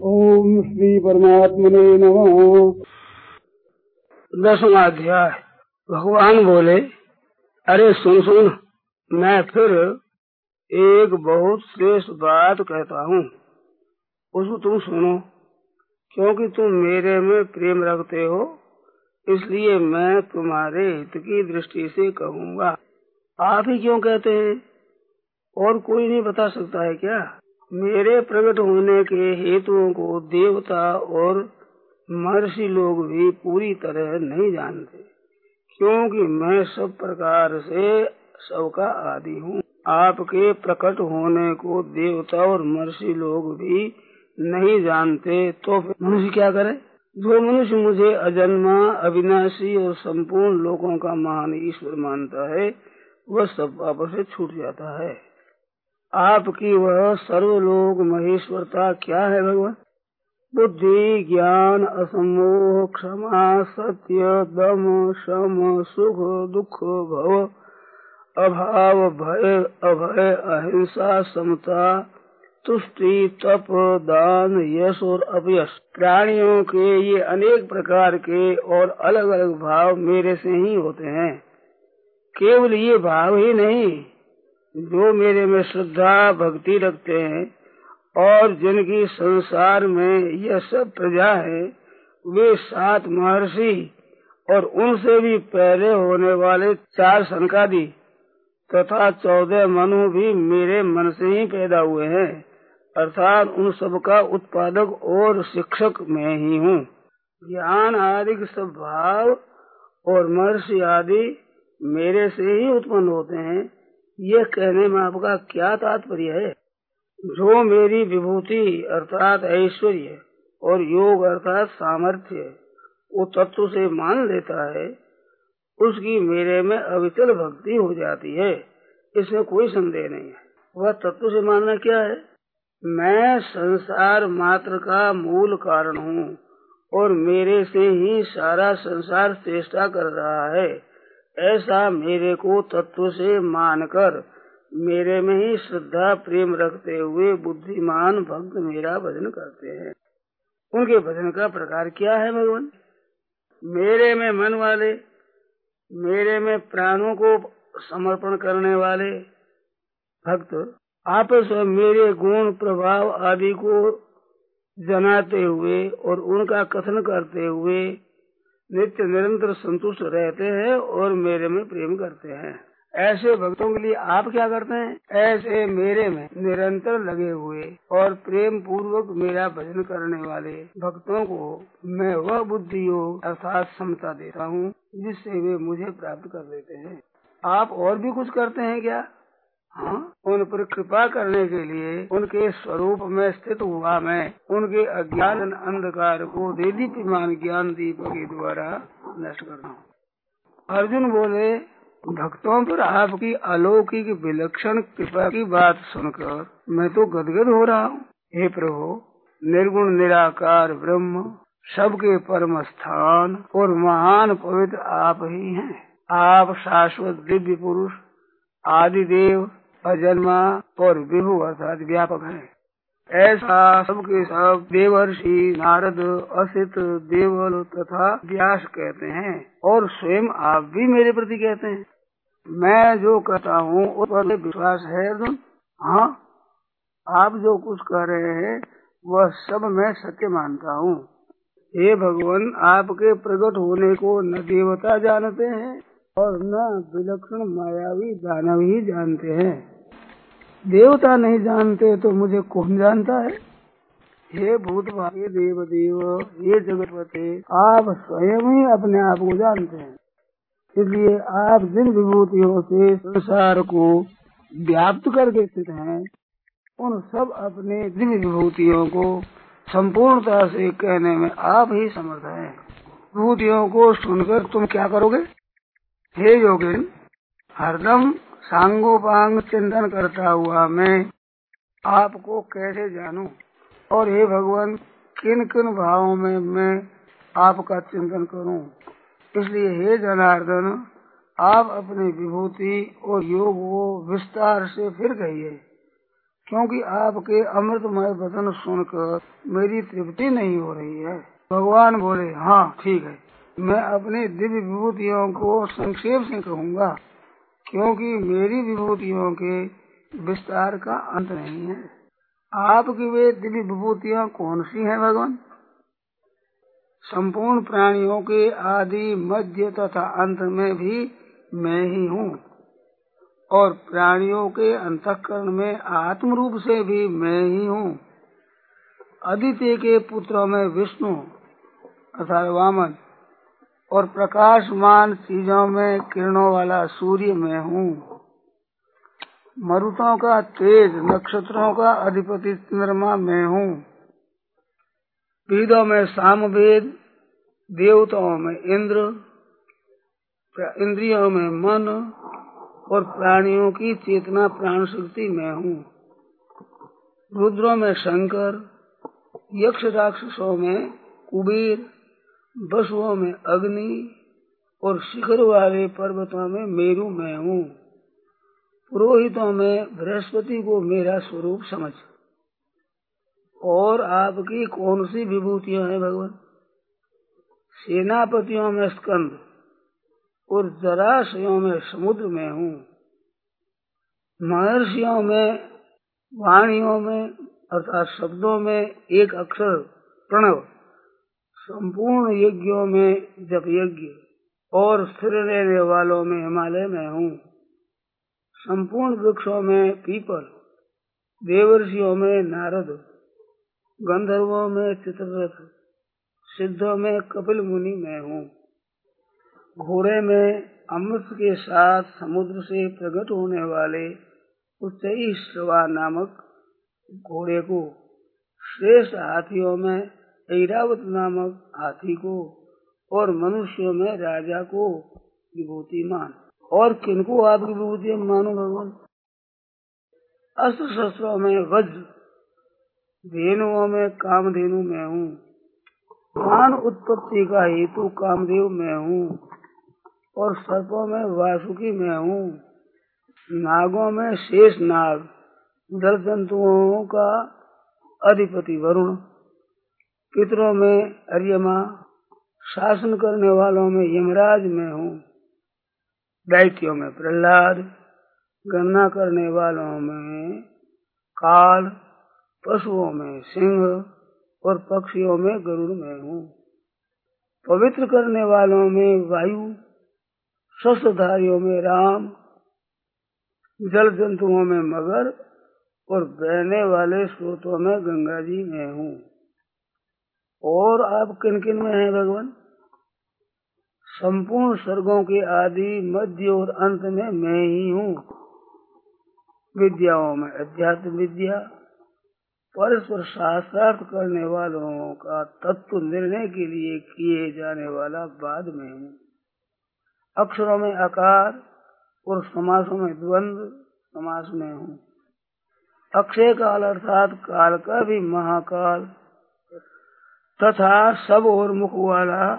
ओम श्री परमात्मने नमः। दसवा अध्याय। भगवान बोले, अरे सुन सुन, मैं फिर एक बहुत श्रेष्ठ बात कहता हूँ। उसको तुम सुनो, क्योंकि तुम मेरे में प्रेम रखते हो, इसलिए मैं तुम्हारे हित की दृष्टि से कहूँगा। आप ही क्यों कहते हैं? और कोई नहीं बता सकता है क्या? मेरे प्रकट होने के हेतुओं को देवता और महर्षि लोग भी पूरी तरह नहीं जानते, क्योंकि मैं सब प्रकार से सबका आदि हूँ। आपके प्रकट होने को देवता और महर्षि लोग भी नहीं जानते तो मनुष्य क्या करे? जो मनुष्य मुझे अजन्मा, अविनाशी और संपूर्ण लोगों का महान ईश्वर मानता है, वह सब पापों से छूट जाता है। आपकी वह सर्वलोक महेश्वरता क्या है भगवान? बुद्धि, ज्ञान, असमोह, क्षमा, सत्य, दम, शम, सुख, दुख, भव, अभाव, भय, अभय, अहिंसा, समता, तुष्टि, तप, दान, यश और अपयश प्राणियों के ये अनेक प्रकार के और अलग अलग भाव मेरे से ही होते हैं। केवल ये भाव ही नहीं जो मेरे में श्रद्धा, भक्ति रखते हैं और जिनकी संसार में यह सब प्रजा है, वे सात महर्षि और उनसे भी पहले होने वाले चार संकादी तथा चौदह मनु भी मेरे मन से ही पैदा हुए हैं, अर्थात उन सब का उत्पादक और शिक्षक मैं ही हूँ। ज्ञान आदि सब भाव और महर्षि आदि मेरे से ही उत्पन्न होते हैं। ये कहने में आपका क्या तात्पर्य है? जो मेरी विभूति अर्थात ऐश्वर्य और योग अर्थात सामर्थ्य वो तत्व से मान लेता है, उसकी मेरे में अविचल भक्ति हो जाती है, इसमें कोई संदेह नहीं है। वह तत्व से मानना क्या है? मैं संसार मात्र का मूल कारण हूँ और मेरे से ही सारा संसार चेष्टा कर रहा है। ऐसा मेरे को तत्व से मानकर, मेरे में ही श्रद्धा, प्रेम रखते हुए बुद्धिमान भक्त मेरा भजन करते हैं। उनके भजन का प्रकार क्या है भगवान? मेरे में मन वाले, मेरे में प्राणों को समर्पण करने वाले भक्त आपस में मेरे गुण प्रभाव आदि को जनाते हुए और उनका कथन करते हुए नित्य निरंतर संतुष्ट रहते हैं और मेरे में प्रेम करते हैं। ऐसे भक्तों के लिए आप क्या करते हैं? ऐसे मेरे में निरंतर लगे हुए और प्रेम पूर्वक मेरा भजन करने वाले भक्तों को मैं वह बुद्धि योग अर्थात समता देता हूँ, जिससे वे मुझे प्राप्त कर लेते हैं। आप और भी कुछ करते हैं क्या? हाँ? उन पर कृपा करने के लिए उनके स्वरूप में स्थित हुआ मैं। उनके अज्ञान अंधकार को दीदीप्यमान ज्ञान दीप के द्वारा नष्ट करता हूँ। अर्जुन बोले, भक्तों पर आपकी अलौकिक विलक्षण कृपा की बात सुनकर मैं तो गदगद हो रहा हूँ। हे प्रभु, निर्गुण, निराकार ब्रह्म, सबके परम स्थान और महान पवित्र आप ही हैं। आप शाश्वत दिव्य पुरुष आदि देव अजन्मा और विभु अर्थात व्यापक है। ऐसा सबके सब देवर्षि नारद असित देवल तथा व्यास कहते हैं और स्वयं आप भी मेरे प्रति कहते हैं। मैं जो कहता हूँ, उस पर विश्वास है अर्जुन? हाँ। आप जो कुछ कह रहे हैं, वह सब मैं सत्य मानता हूँ। हे भगवान, आपके प्रकट होने को न देवता जानते हैं और न विलक्षण मायावी दानव ही जानते हैं। देवता नहीं जानते तो मुझे कौन जानता है? हे भूत भाग्य देव देव हे जगतपते, आप स्वयं ही अपने आप को जानते हैं। इसलिए आप जिन विभूतियों से संसार को व्याप्त करके स्थित हैं, उन सब अपने दिव्य विभूतियों को संपूर्णता से कहने में आप ही समर्थ हैं। विभूतियों को सुनकर तुम क्या करोगे? हे योगिन, हरदम सांगोपांग चिंतन करता हुआ मैं आपको कैसे जानूं? और हे भगवान किन किन भावों में मैं आपका चिंतन करूँ? इसलिए हे जनार्दन, आप अपनी विभूति और योग को विस्तार से फिर कहिए, क्योंकि आपके अमृतमय वचन सुनकर मेरी तृप्ति नहीं हो रही है। भगवान बोले हाँ ठीक है। मैं अपने दिव्य विभूतियों को संक्षेप से कहूँगा, क्योंकि मेरी विभूतियों के विस्तार का अंत नहीं है। आपकी वे दिव्य विभूतियाँ कौन सी हैं भगवान? संपूर्ण प्राणियों के आदि मध्य तथा अंत में भी मैं ही हूँ, और प्राणियों के अंतकरण में आत्म रूप से भी मैं ही हूँ। अदिति के पुत्रों में विष्णु तथा वामन और प्रकाशमान चीज़ों में, किरणों वाला सूर्य में हूँ। मरुतों का तेज, नक्षत्रों का अधिपति चंद्रमा में हूँ। वेदों में सामवेद, देवताओं में इंद्र इंद्रियों में मन, और प्राणियों की चेतना, प्राण शक्ति में हूँ। रुद्रों में शंकर यक्ष राक्षसों में कुबेर बसुओं में अग्नि और शिखर वाले पर्वतों में मेरु में हूँ। पुरोहितों में बृहस्पति को मेरा स्वरूप समझ। और आपकी कौन सी विभूतियाँ हैं भगवान? सेनापतियों में स्कंद और जराशयों में समुद्र में हूँ। महर्षियों में, वाणियों में अर्थात शब्दों में एक अक्षर प्रणव। संपूर्ण यज्ञों में जप यज्ञ और स्थिर रहने वालों में हिमालय में हूँ। संपूर्ण वृक्षों में पीपल, देवर्षियों में नारद, गंधर्वों में चित्ररथ, सिद्धों में कपिल मुनि में हूँ। घोड़े में अमृत के साथ समुद्र से प्रकट होने वाले उच्च नामक घोड़े को श्रेष्ठ हाथियों में ऐरावत नामक हाथी को और मनुष्यों में राजा को विभूति मान और किनको आपकी विभूति मानो भगवान? अस्त्र शस्त्रों में वज्र, धेनुओं में कामधेनु में हूँ। मान उत्पत्ति का हेतु कामदेव में हूँ। और सर्पों में वासुकी में हूँ। नागों में शेष नाग जल जंतुओं का अधिपति वरुण। पितरों में अर्यमा, शासन करने वालों में यमराज में हूँ। दैत्यों में प्रहलाद, गणना करने वालों में काल, पशुओं में सिंह और पक्षियों में गरुड़ में हूँ। पवित्र करने वालों में वायु, शस्त्रधारियों में राम, जल जंतुओं में मगर और बहने वाले स्रोतों में गंगा जी में हूँ। और आप किन किन में हैं भगवान? संपूर्ण स्वर्गों के आदि, मध्य और अंत में मैं ही हूँ। विद्याओं में अध्यात्म विद्या, परस्पर शास्त्रार्थ करने वालों का तत्व निर्णय के लिए किए जाने वाला बाद में हूँ। अक्षरों में आकार और समासों में द्वंद्व समास में हूँ। अक्षय काल अर्थात काल का भी महाकाल तथा सब और मुख वाला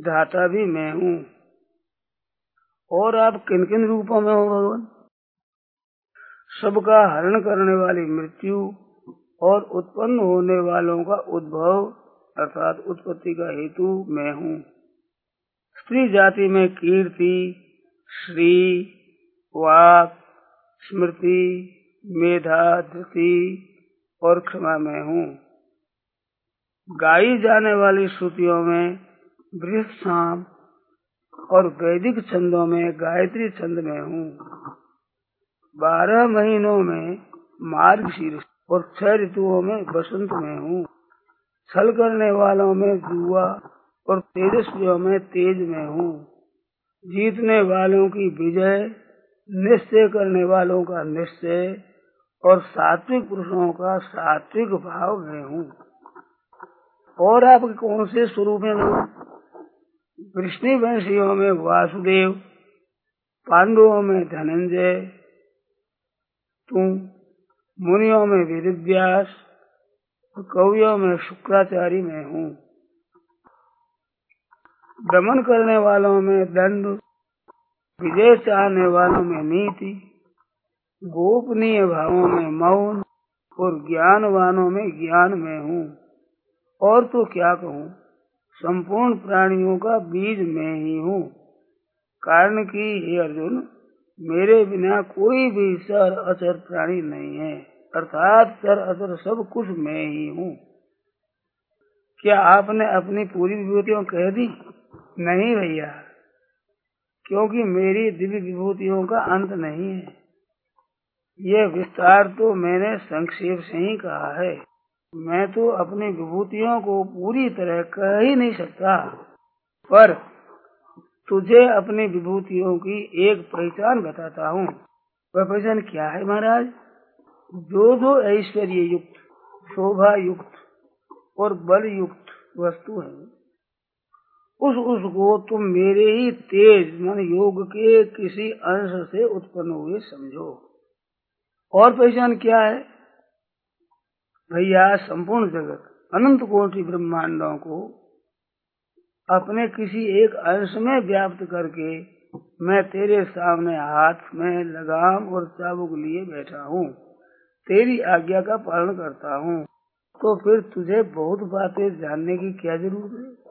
धाता भी मैं हूँ। और आप किन किन रूपों में हो भगवान? सबका हरण करने वाली मृत्यु और उत्पन्न होने वालों का उद्भव अर्थात उत्पत्ति का हेतु मैं हूँ। स्त्री जाति में कीर्ति, श्री, वाक, स्मृति, मेधा, धृति और क्षमा में हूँ। गाई जाने वाली श्रुतियों में शाम और वैदिक छंदों में गायत्री छंद में हूँ। बारह महीनों में मार्ग शीर्ष और छह ऋतुओं में बसंत में हूँ। छल करने वालों में जुआ और तेजस्वियों में तेज में हूँ। जीतने वालों की विजय, निश्चय करने वालों का निश्चय और सात्विक पुरुषों का सात्विक भाव में हूँ। और आप कौन से स्वरूप में वृष्णि वंशियों में वासुदेव, पांडवों में धनंजय, तुम मुनियों में वेदव्यास, कवियों में शुक्राचार्य में हूँ। दमन करने वालों में दंड, विजय चाहने वालों में नीति, गोपनीय भावों में मौन और ज्ञानवानों में ज्ञान में हूँ। और तो क्या कहूँ? संपूर्ण प्राणियों का बीज में ही हूँ। कारण की, हे अर्जुन, मेरे बिना कोई भी सर अचर प्राणी नहीं है। अर्थात सर अचर सब कुछ मैं ही हूँ। क्या आपने अपनी पूरी विभूतियों कह दी? नहीं भैया, क्योंकि मेरी दिव्य विभूतियों का अंत नहीं है। यह विस्तार तो मैंने संक्षेप से ही कहा है। मैं तो अपनी विभूतियों को पूरी तरह कह ही नहीं सकता। पर तुझे अपनी विभूतियों की एक पहचान बताता हूँ। वह पहचान क्या है महाराज? जो जो ऐश्वर्य युक्त शोभा युक्त और बल युक्त वस्तु है, उस उसको तुम मेरे ही तेज मन योग के किसी अंश से उत्पन्न हुए समझो। और पहचान क्या है? भैया, संपूर्ण जगत, अनंत कोटि ब्रह्मांडों को अपने किसी एक अंश में व्याप्त करके मैं तेरे सामने हाथ में लगाम और चाबुक लिए बैठा हूँ। तेरी आज्ञा का पालन करता हूँ। तो फिर तुझे बहुत बातें जानने की क्या ज़रूरत है?